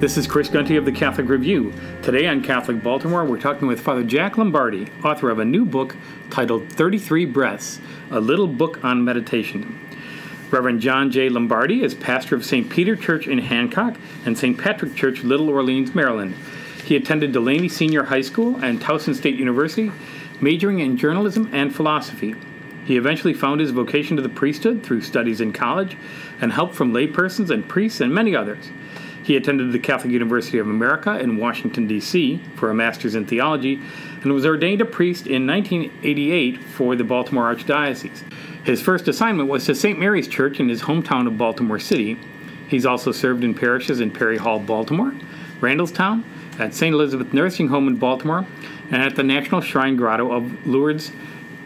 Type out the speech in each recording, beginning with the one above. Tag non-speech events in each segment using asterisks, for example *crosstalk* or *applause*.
This is Chris Gunty of the Catholic Review. Today on Catholic Baltimore, we're talking with Father Jack Lombardi, author of a new book titled 33 Breaths, a little book on meditation. Reverend John J. Lombardi is pastor of St. Peter Church in Hancock and St. Patrick Church, Little Orleans, Maryland. He attended Dulaney Senior High School and Towson State University, majoring in journalism and philosophy. He eventually found his vocation to the priesthood through studies in college and help from laypersons and priests and many others. He attended the Catholic University of America in Washington, D.C. for a master's in theology and was ordained a priest in 1988 for the Baltimore Archdiocese. His first assignment was to St. Mary's Church in his hometown of Baltimore City. He's also served in parishes in Perry Hall, Baltimore, Randallstown, at St. Elizabeth Nursing Home in Baltimore, and at the National Shrine Grotto of Lourdes,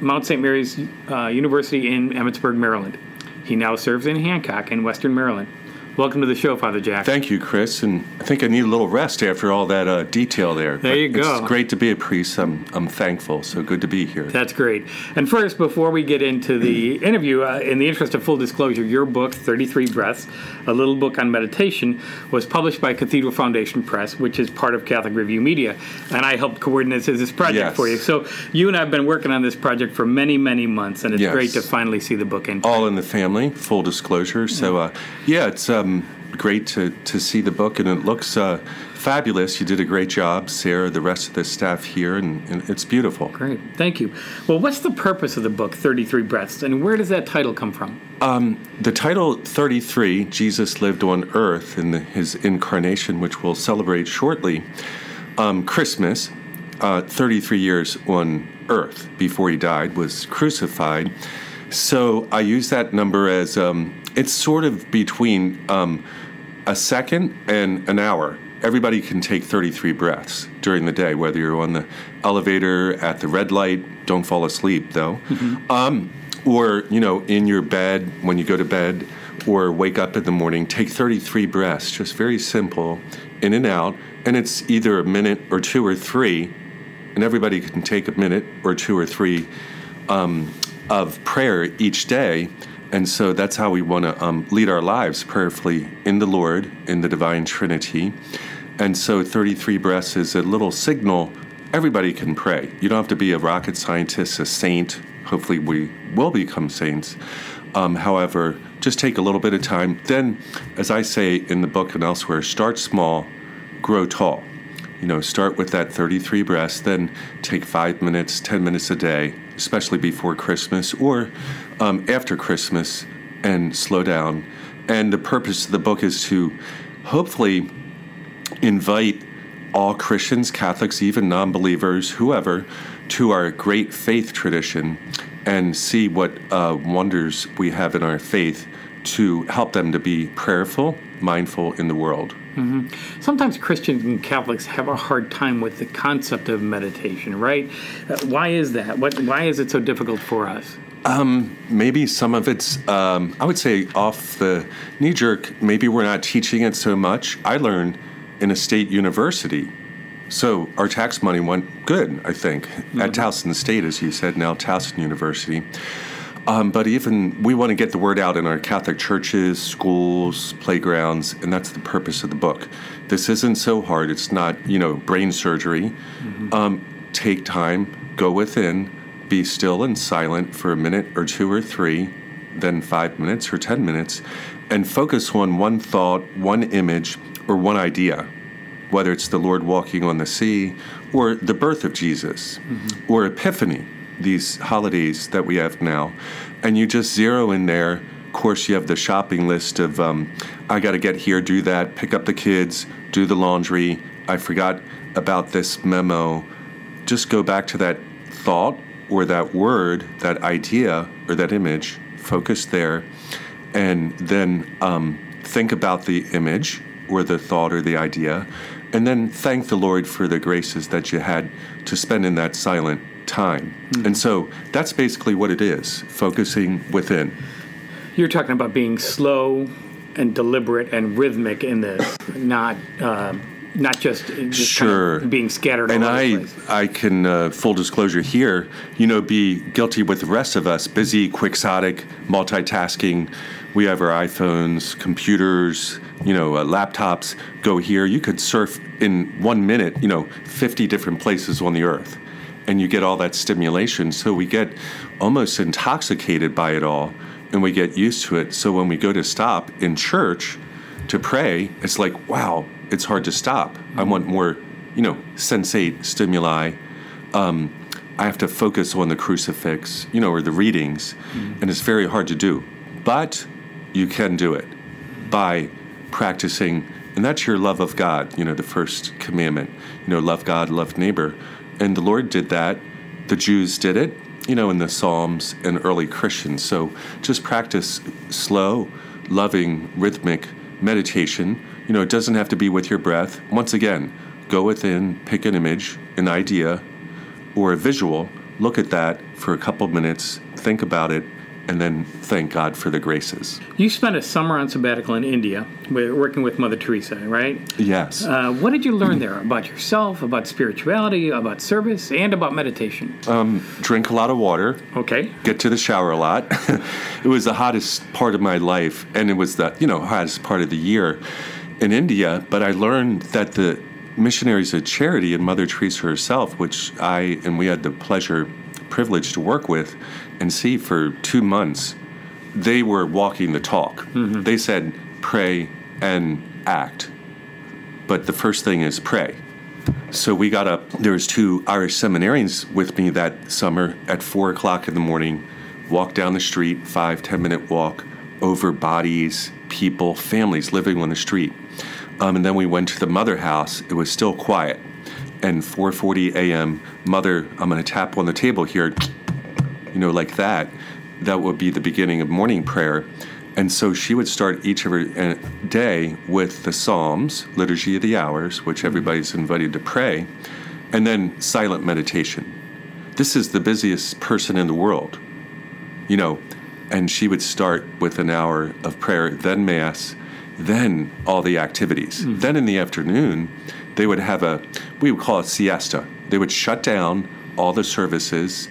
Mount St. Mary's uh, University in Emmitsburg, Maryland. He now serves in Hancock in Western Maryland. Welcome to the show, Father Jack. Thank you, Chris. And I think I need a little rest after all that uh, detail there. There you go. It's great to be a priest. I'm, I'm thankful. So good to be here. That's great. And first, before we get into the *clears throat* interview, uh, in the interest of full disclosure, your book, 33 Breaths, a little book on meditation, was published by Cathedral Foundation Press, which is part of Catholic Review Media. And I helped coordinate this project Yes. for you. So you and I have been working on this project for many, many months, and it's Yes. great to finally see the book in. all in the family, full disclosure. So, uh, yeah, it's um, great to, to see the book, and it looks uh, fabulous. You did a great job, Sarah, the rest of the staff here, and, and it's beautiful. Great. Thank you. Well, what's the purpose of the book, 33 Breaths, and where does that title come from? The title 33, Jesus Lived on Earth in the, his incarnation, which we'll celebrate shortly, um, Christmas, uh, 33 years on earth before he died, was crucified. So I use that number as um, it's sort of between um, a second and an hour. Everybody can take 33 breaths during the day, whether you're on the elevator, at the red light, don't fall asleep though, um, or, you know, in your bed when you go to bed, or wake up in the morning, take 33 breaths, just very simple, in and out. And it's either a minute or two or three, and everybody can take a minute or two or three um, of prayer each day. And so that's how we want to um, lead our lives prayerfully in the Lord, in the divine Trinity. And so 33 breaths is a little signal everybody can pray. You don't have to be a rocket scientist, a saint. Hopefully, we will become saints. Um, however, just take a little bit of time. Then, as I say in the book and elsewhere, start small, grow tall. You know, start with that 33 breaths, then take five minutes, 10 minutes a day, especially before Christmas or um, after Christmas, and slow down. And the purpose of the book is to hopefully invite all Christians, Catholics, even non believers, whoever, to our great faith tradition and see what uh, wonders we have in our faith to help them to be prayerful, mindful in the world. Sometimes Christians and Catholics have a hard time with the concept of meditation, right? Uh, why is that? What, why is it so difficult for us? maybe some of it's um, i would say off the knee jerk maybe we're not teaching it so much i learned in a state university so our tax money went good i think at towson state as you said now towson university um, but even we want to get the word out in our catholic churches schools playgrounds and that's the purpose of the book. This isn't so hard. It's not you know brain surgery. Um, take time go within be still and silent for a minute or two or three, then five minutes or 10 minutes, and focus on one thought, one image, or one idea, whether it's the Lord walking on the sea, or the birth of Jesus, or Epiphany, these holidays that we have now. And you just zero in there. Of course, you have the shopping list of, um, I got to get here, do that, pick up the kids, do the laundry. I forgot about this memo. Just go back to that thought or that word, that idea or that image, focus there, and then um, think about the image or the thought or the idea, and then thank the Lord for the graces that you had to spend in that silent time. And so that's basically what it is focusing within. You're talking about being slow and deliberate and rhythmic in this, not uh, not just, just kind of Sure. being scattered And I. I can, uh, full disclosure here, you know, be guilty with the rest of us, busy, quixotic, multitasking. We have our iPhones, computers, you know, uh, laptops. Go here. You could surf in one minute, you know, 50 different places on the earth. And you get all that stimulation. So we get almost intoxicated by it all and we get used to it. So when we go to stop in church to pray, it's like, wow, it's hard to stop. I want more, you know, sensate stimuli. Um, I have to focus on the crucifix, you know, or the readings, and it's very hard to do. But you can do it by practicing, and that's your love of God, you know, the first commandment, you know, love God, love neighbor. And the Lord did that. The Jews did it, you know, in the Psalms and early Christians. So just practice slow, loving, rhythmic meditation. You know, it doesn't have to be with your breath. Once again, go within, pick an image, an idea, or a visual, look at that for a couple minutes, think about it, and then thank God for the graces. You spent a summer on sabbatical in India, working with Mother Teresa, right? Yes. Uh, what did you learn there about yourself, about spirituality, about service, and about meditation? Drink a lot of water, Okay. get to the shower a lot. *laughs* it was the hottest part of my life, and it was the you know hottest part of the year in India. But I learned that the missionaries of charity and Mother Teresa herself, which I and we had the pleasure, privilege to work with and see for two months, they were walking the talk. They said pray and act, but the first thing is pray. So we got up. There was two Irish seminarians with me that summer at four o'clock in the morning. Walked down the street, five ten minute walk over bodies, people, families living on the street, um, and then we went to the mother house. It was still quiet, and 4:40 a.m. Mother, I'm going to tap on the table here, you know, like that. That would be the beginning of morning prayer. And so she would start each of her uh, day with the Psalms, Liturgy of the Hours, which everybody's invited to pray, and then silent meditation. This is the busiest person in the world, you know. And she would start with an hour of prayer, then Mass, then all the activities. Then in the afternoon, they would have a, we would call it siesta. They would shut down all the services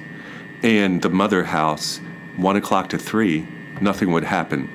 and the mother house, one o'clock to three, nothing would happen.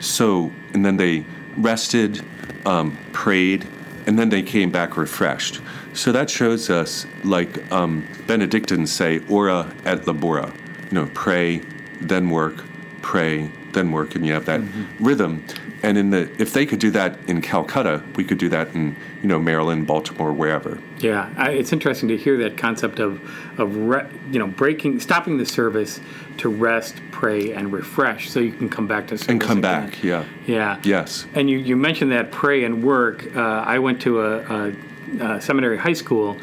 So, and then they rested, um, prayed, and then they came back refreshed. So that shows us, like um, Benedictines say, ora et labora, you know, pray, then work, pray, then work, and you have that rhythm. And in the, if they could do that in Calcutta, we could do that in, you know, Maryland, Baltimore, wherever. Yeah, I, it's interesting to hear that concept of of re, you know breaking, stopping the service to rest, pray, and refresh, so you can come back to service And come again. back, yeah. Yeah. Yes. And you, you mentioned that pray and work. Uh, I went to a, a, a seminary high school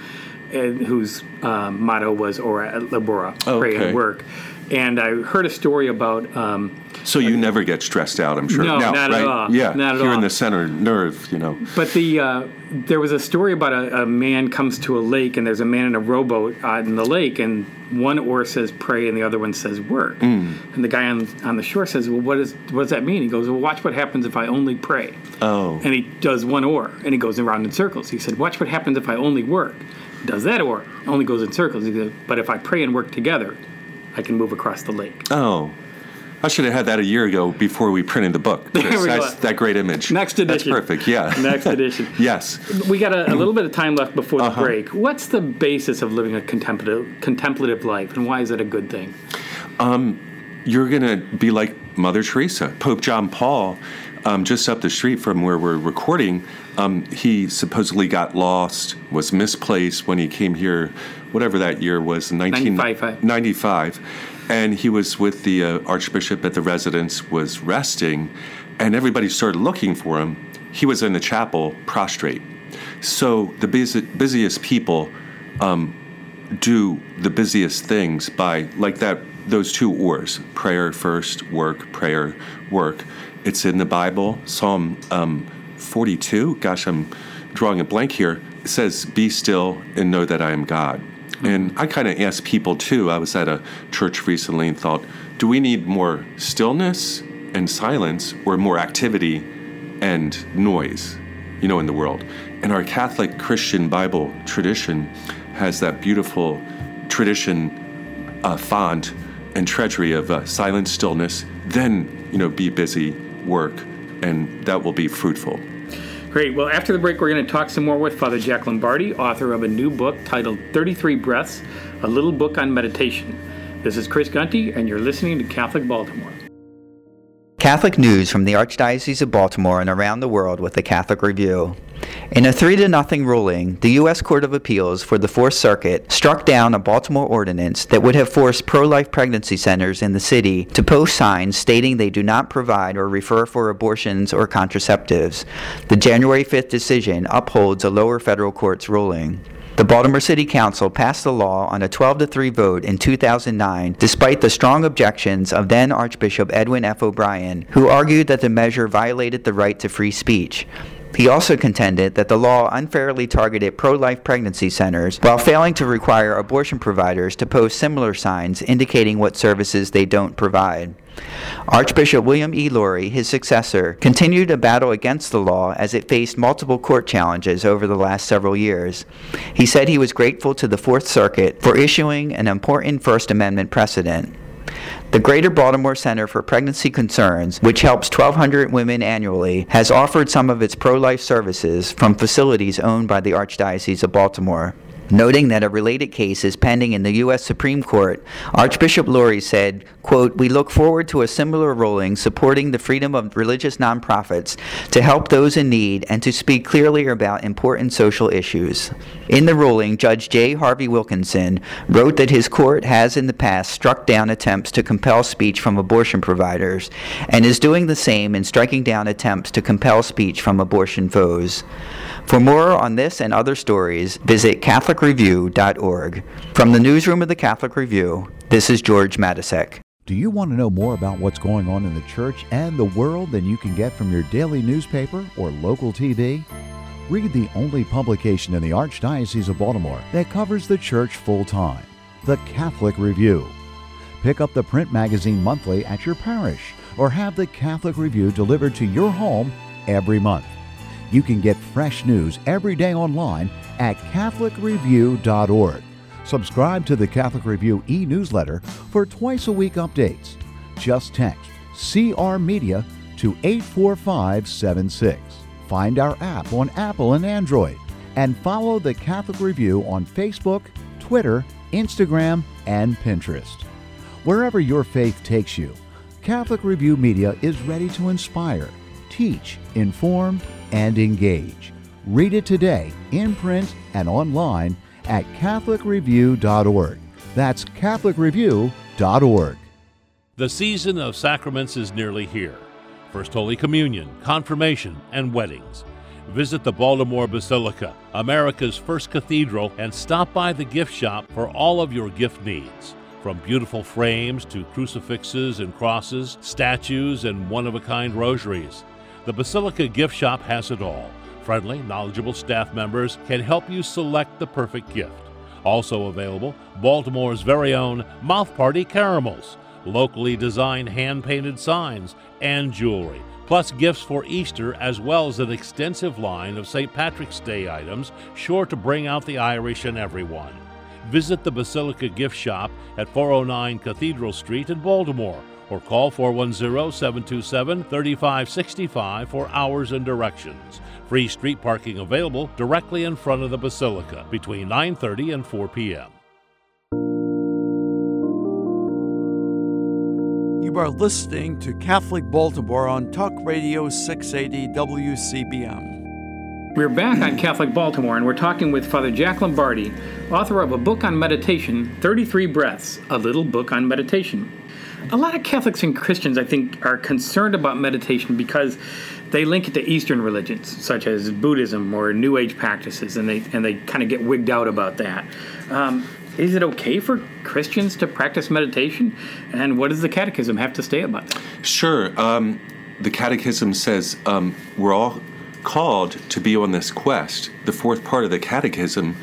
and, whose um, motto was Ora et Labora, Oh, pray okay. and work. And I heard a story about um, So you never get stressed out, I'm sure. No, Now, not at all. Yeah, Not at here all. in the center nerve, you know. But the uh, there was a story about a, a man comes to a lake and there's a man in a rowboat uh, in the lake and one oar says pray and the other one says work. Mm. And the guy on on the shore says, "Well, what is what does that mean?" He goes, "Well, watch what happens if I only pray." Oh. And he does one oar and he goes around in circles. He said, "Watch what happens if I only work." Does that oar only goes in circles? He goes, "But if I pray and work together, I can move across the lake." Oh. I should have had that a year ago before we printed the book. There we go. That great image. Next edition. That's perfect. Yeah. *laughs* Next edition. *laughs* yes. We got a, a little bit of time left before the Uh-huh. break. What's the basis of living a contemplative contemplative life, and why is it a good thing? You're going to be like Mother Teresa. Pope John Paul, um, just up the street from where we're recording, um, he supposedly got lost, was misplaced when he came here, whatever that year was, 95. 1995. And he was with the uh, Archbishop at the residence, was resting, and everybody started looking for him. He was in the chapel, prostrate. So the busy, busiest people um, do the busiest things by like that those two oars prayer first work prayer work it's in the bible psalm um, 42, gosh, I'm drawing a blank here, it says, Be still and know that I am God. And I kind of ask people too. I was at a church recently and thought, do we need more stillness and silence or more activity and noise, you know, in the world? And our Catholic Christian Bible tradition has that beautiful tradition uh, font and treasury of uh, stillness, then, you know, be busy, work, and that will be fruitful. Great. Well, after the break, we're going to talk some more with Father Jack Lombardi, author of a new book titled 33 Breaths, a little book on meditation. This is Chris Gunty, and you're listening to Catholic Baltimore. Catholic news from the Archdiocese of Baltimore and around the world with the Catholic Review. In a 3 to nothing ruling, the U.S. Court of Appeals for the Fourth Circuit struck down a Baltimore ordinance that would have forced pro life pregnancy centers in the city to post signs stating they do not provide or refer for abortions or contraceptives. The January 5th decision upholds a lower federal court's ruling. The Baltimore City Council passed the law on a 12 to 3 vote in 2009, despite the strong objections of then Archbishop Edwin F. O'Brien, who argued that the measure violated the right to free speech. He also contended that the law unfairly targeted pro life pregnancy centers while failing to require abortion providers to post similar signs indicating what services they don't provide. Archbishop William E. Lori, his successor, continued a battle against the law as it faced multiple court challenges over the last several years. He said he was grateful to the Fourth Circuit for issuing an important First Amendment precedent. The Greater Baltimore Center for Pregnancy Concerns, which helps 1,200 women annually, has offered some of its pro life services from facilities owned by the Archdiocese of Baltimore. Noting that a related case is pending in the U.S. Supreme Court, Archbishop Lori said, quote, We look forward to a similar ruling supporting the freedom of religious nonprofits to help those in need and to speak clearly about important social issues. In the ruling, Judge J. Harvie Wilkinson wrote that his court has in the past struck down attempts to compel speech from abortion providers and is doing the same in striking down attempts to compel speech from abortion foes. For more on this and other stories, visit CatholicReview.org. From the newsroom of the Catholic Review, this is George Matysek. Do you want to know more about what's going on in the church and the world than you can get from your daily newspaper or local TV? Read the only publication in the Archdiocese of Baltimore that covers the church full time the Catholic Review. Pick up the print magazine monthly at your parish or have the Catholic Review delivered to your home every month. You can get fresh news every day online at CatholicReview.org. Subscribe to the Catholic Review e newsletter for twice a week updates. Just text CR Media to 84576. Find our app on Apple and Android. And follow the Catholic Review on Facebook, Twitter, Instagram, and Pinterest. Wherever your faith takes you, Catholic Review Media is ready to inspire, teach, inform, and engage. Read it today in print and online at CatholicReview.org. That's CatholicReview.org. The season of sacraments is nearly here First Holy Communion, Confirmation, and weddings. Visit the Baltimore Basilica, America's first cathedral, and stop by the gift shop for all of your gift needs. From beautiful frames to crucifixes and crosses, statues, and one of a kind rosaries. The Basilica gift shop has it all. Friendly, knowledgeable staff members can help you select the perfect gift. Also available, Baltimore's very own Mouth Party Caramels, locally designed hand painted signs, and jewelry, plus gifts for Easter as well as an extensive line of St. Patrick's Day items sure to bring out the Irish in everyone. Visit the Basilica gift shop at 409 Cathedral Street in Baltimore or call 410 727 3565 for hours and directions. Free street parking available directly in front of the Basilica between 9:30 and 4 p.m. You are listening to Catholic Baltimore on Talk Radio 680 WCBM. We're back on Catholic Baltimore, and we're talking with Father Jack Lombardi, author of a book on meditation, 33 Breaths, a little book on meditation. A lot of Catholics and Christians, I think, are concerned about meditation because they link it to Eastern religions, such as Buddhism or New Age practices, and they and they kind of get wigged out about that. Um, is it okay for Christians to practice meditation? And what does the Catechism have to say about that? Sure. Um, the Catechism says um, we're all called to be on this quest. The fourth part of the catechism,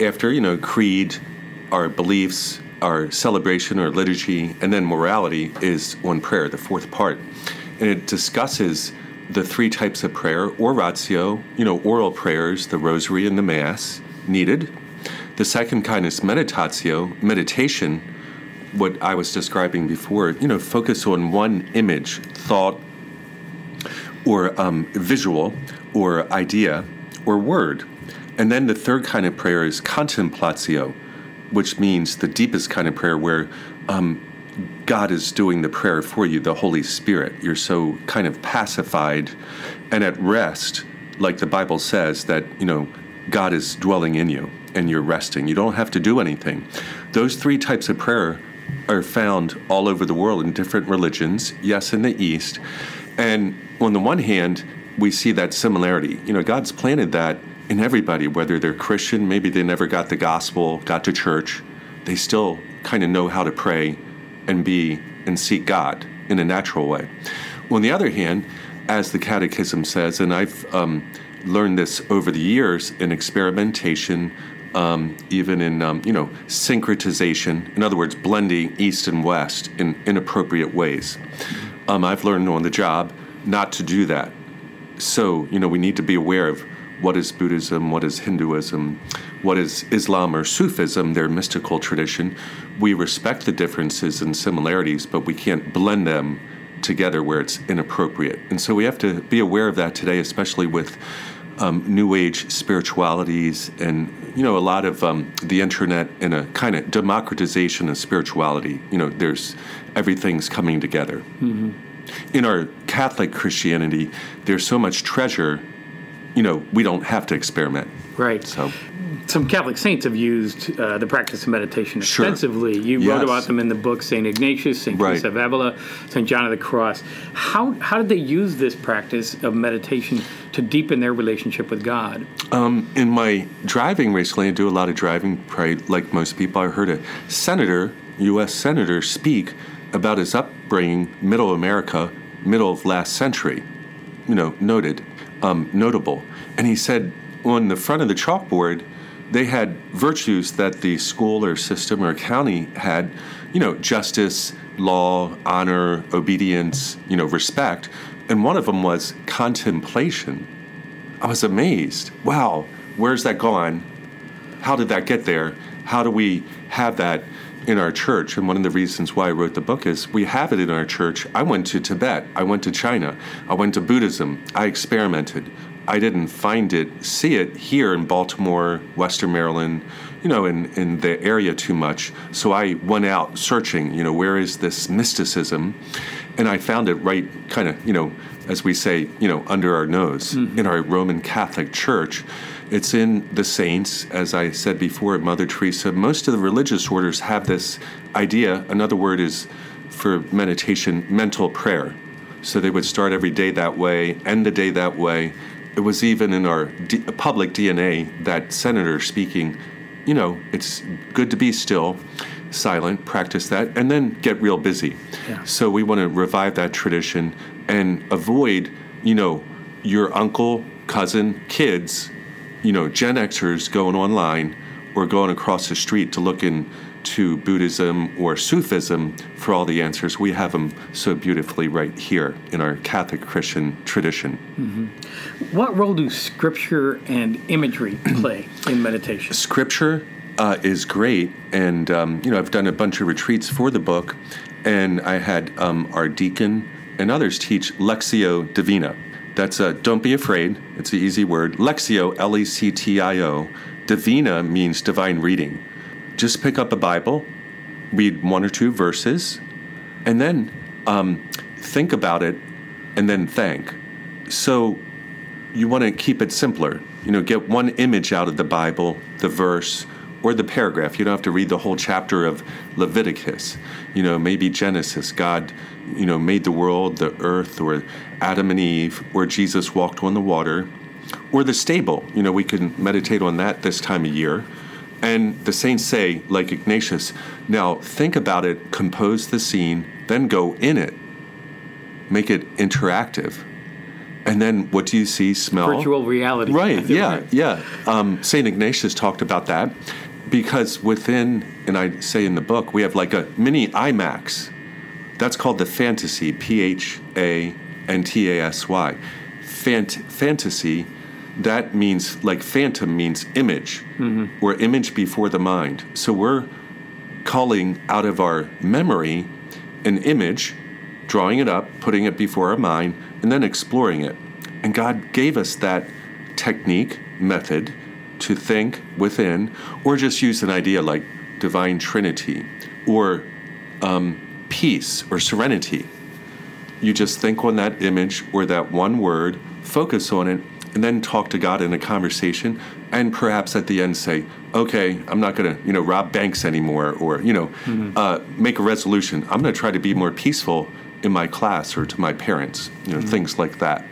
after, you know, creed, our beliefs, our celebration or liturgy, and then morality is on prayer, the fourth part. And it discusses the three types of prayer oratio, you know, oral prayers, the rosary and the mass needed. The second kind is meditatio, meditation, what I was describing before, you know, focus on one image, thought, or um, visual, or idea, or word. And then the third kind of prayer is contemplatio, which means the deepest kind of prayer where um, God is doing the prayer for you, the Holy Spirit. You're so kind of pacified and at rest, like the Bible says, that, you know, God is dwelling in you and you're resting. You don't have to do anything. Those three types of prayer are found all over the world in different religions, yes, in the East. And on the one hand, we see that similarity. You know, God's planted that in everybody, whether they're Christian, maybe they never got the gospel, got to church, they still kind of know how to pray and be and seek God in a natural way. On the other hand, as the Catechism says, and I've um, learned this over the years in experimentation, um, even in um, you know syncretization. In other words, blending East and West in inappropriate ways. Um, I've learned on the job not to do that. So you know we need to be aware of what is Buddhism, what is Hinduism, what is Islam or Sufism, their mystical tradition. We respect the differences and similarities, but we can't blend them together where it's inappropriate. And so we have to be aware of that today, especially with um, new age spiritualities and you know a lot of um, the internet and a kind of democratization of spirituality. You know, there's everything's coming together. Mm-hmm. In our Catholic Christianity, there's so much treasure. You know, we don't have to experiment. Right. So some Catholic saints have used uh, the practice of meditation Sure. extensively. You Yes. wrote about them in the book St. Ignatius, St. Right. Teresa of Avila, St. John of the Cross. How, how did they use this practice of meditation to deepen their relationship with God? in my driving recently, I do a lot of driving, probably like most people. I heard a senator, U.S. senator, speak about his upbringing, middle America, middle of last century. You know, noted, um, notable. And he said on the front of the chalkboard, they had virtues that the school or system or county had. You know, justice, law, honor, obedience. You know, respect. And one of them was contemplation. I was amazed. Wow, where's that gone? How did that get there? How do we have that in our church? And one of the reasons why I wrote the book is we have it in our church. I went to Tibet, I went to China, I went to Buddhism, I experimented. I didn't find it, see it here in Baltimore, Western Maryland, you know, in, in the area too much. So I went out searching, you know, where is this mysticism? And I found it right kind of, you know, as we say, you know, under our nose mm-hmm. in our Roman Catholic Church. It's in the saints, as I said before, Mother Teresa. Most of the religious orders have this idea. Another word is for meditation, mental prayer. So they would start every day that way, end the day that way. It was even in our D- public DNA that senator speaking, you know, it's good to be still, silent, practice that, and then get real busy. Yeah. So we want to revive that tradition and avoid, you know, your uncle, cousin, kids, you know, Gen Xers going online or going across the street to look into Buddhism or Sufism for all the answers. We have them so beautifully right here in our Catholic Christian tradition. What role do scripture and imagery *clears throat* play in meditation? Scripture uh, is great, and um, you know I've done a bunch of retreats for the book, and I had um, our deacon and others teach Lectio Divina. That's a don't be afraid. It's an easy word. Lectio, L E C T I O. Divina means divine reading. Just pick up a Bible, read one or two verses, and then um, think about it, and then thank. So you want to keep it simpler. You know, get one image out of the Bible, the verse, or the paragraph. You don't have to read the whole chapter of Leviticus. You know, maybe Genesis. God, you know, made the world, the earth, or Adam and Eve, or Jesus walked on the water, or the stable. You know, we can meditate on that this time of year. And the saints say, like Ignatius, now think about it, compose the scene, then go in it, make it interactive And then what do you see, smell? Virtual reality. Right, *laughs* yeah, yeah. Um, St. Ignatius talked about that because within, and I say in the book, we have like a mini IMAX. That's called the fantasy, P H A N T A S Y. Phant- fantasy, that means like phantom means image, mm-hmm. or image before the mind. So we're calling out of our memory an image, drawing it up, putting it before our mind, and then exploring it. And God gave us that technique, method to think within, or just use an idea like divine trinity or um, peace or serenity. You just think on that image or that one word, focus on it, and then talk to God in a conversation, and perhaps at the end say, "Okay, I'm not going to, you know, rob banks anymore," or you know, mm-hmm. uh, make a resolution. I'm going to try to be more peaceful in my class or to my parents, you know, mm-hmm. things like that.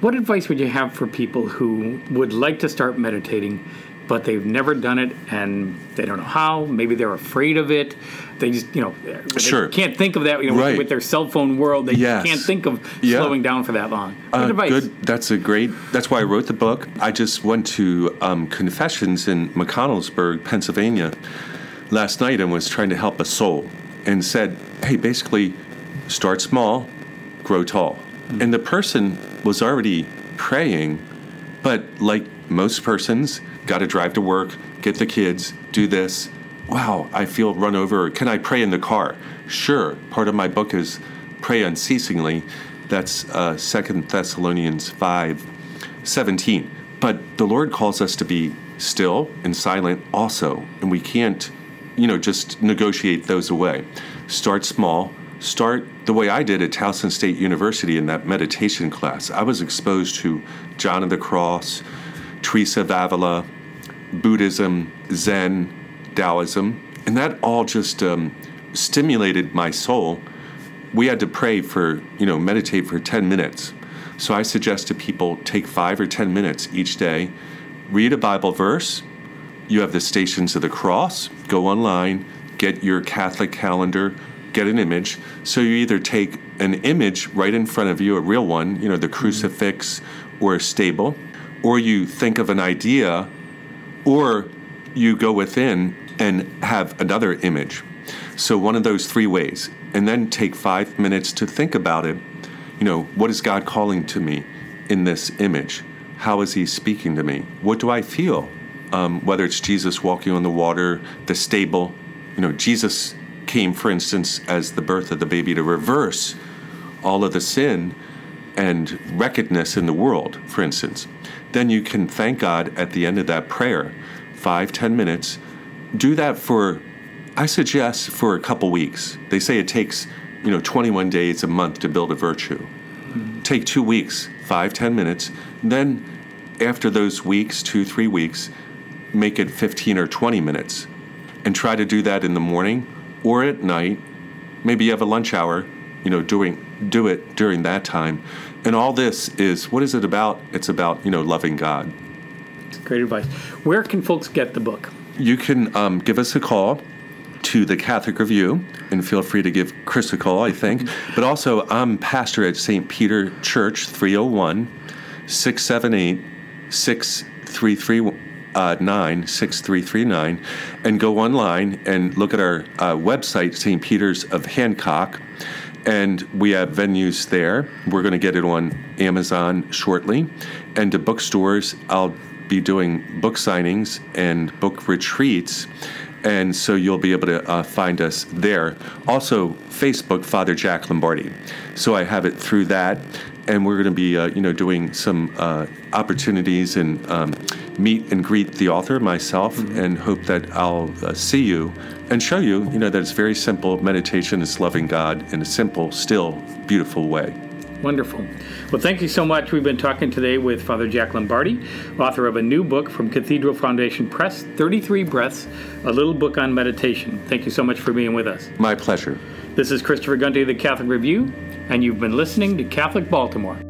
What advice would you have for people who would like to start meditating, but they've never done it and they don't know how? Maybe they're afraid of it. They just, you know, sure. can't think of that. You know, right. with, their cell phone world, they yes. can't think of yeah. slowing down for that long. What uh, advice? Good. That's a great. That's why I wrote the book. I just went to um, confessions in McConnellsburg, Pennsylvania, last night and was trying to help a soul and said, "Hey, basically, start small, grow tall." And the person was already praying, but like most persons, got to drive to work, get the kids, do this. Wow, I feel run over. Can I pray in the car? Sure. Part of my book is pray unceasingly. That's uh, 2 Thessalonians 5 17. But the Lord calls us to be still and silent also, and we can't, you know, just negotiate those away. Start small, start the way I did at Towson State University in that meditation class. I was exposed to John of the Cross, Teresa of Avila, Buddhism, Zen, Taoism, and that all just um, stimulated my soul. We had to pray for, you know, meditate for 10 minutes. So I suggest to people take five or 10 minutes each day, read a Bible verse. You have the Stations of the Cross, go online, get your Catholic calendar, get an image. So you either take an image right in front of you, a real one, you know, the crucifix or a stable, or you think of an idea, or you go within and have another image. So one of those three ways. And then take five minutes to think about it. You know, what is God calling to me in this image? How is He speaking to me? What do I feel? Um, whether it's Jesus walking on the water, the stable, you know, Jesus came, for instance, as the birth of the baby to reverse all of the sin and wickedness in the world, for instance, then you can thank God at the end of that prayer, five, ten minutes. Do that for, I suggest, for a couple weeks. They say it takes, you know, 21 days, a month to build a virtue. Mm-hmm. Take two weeks, five, ten minutes. Then, after those weeks, two, three weeks, make it 15 or 20 minutes. And try to do that in the morning or at night. Maybe you have a lunch hour, you know, doing do it during that time. And all this is what is it about? It's about, you know, loving God. Great advice. Where can folks get the book? You can um, give us a call to the Catholic Review, and feel free to give Chris a call, I think. But also, I'm pastor at St. Peter Church, 301 678 6331 uh, 6339 and go online and look at our uh, website, St. Peter's of Hancock. And we have venues there. We're going to get it on Amazon shortly. And to bookstores, I'll be doing book signings and book retreats and so you'll be able to uh, find us there. Also, Facebook, Father Jack Lombardi. So I have it through that, and we're going to be, uh, you know, doing some uh, opportunities and um, meet and greet the author myself, mm-hmm. and hope that I'll uh, see you and show you, you know, that it's very simple. Meditation is loving God in a simple, still, beautiful way. Wonderful. Well, thank you so much. We've been talking today with Father Jack Lombardi, author of a new book from Cathedral Foundation Press, 33 Breaths, a little book on meditation. Thank you so much for being with us. My pleasure. This is Christopher Gunty of the Catholic Review, and you've been listening to Catholic Baltimore.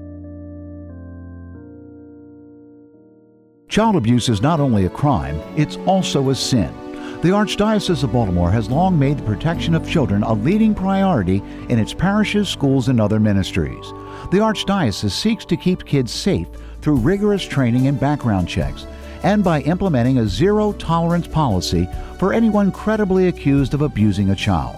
Child abuse is not only a crime, it's also a sin. The Archdiocese of Baltimore has long made the protection of children a leading priority in its parishes, schools, and other ministries. The Archdiocese seeks to keep kids safe through rigorous training and background checks, and by implementing a zero tolerance policy for anyone credibly accused of abusing a child.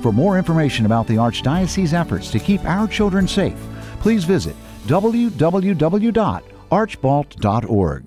For more information about the Archdiocese's efforts to keep our children safe, please visit www.archbalt.org.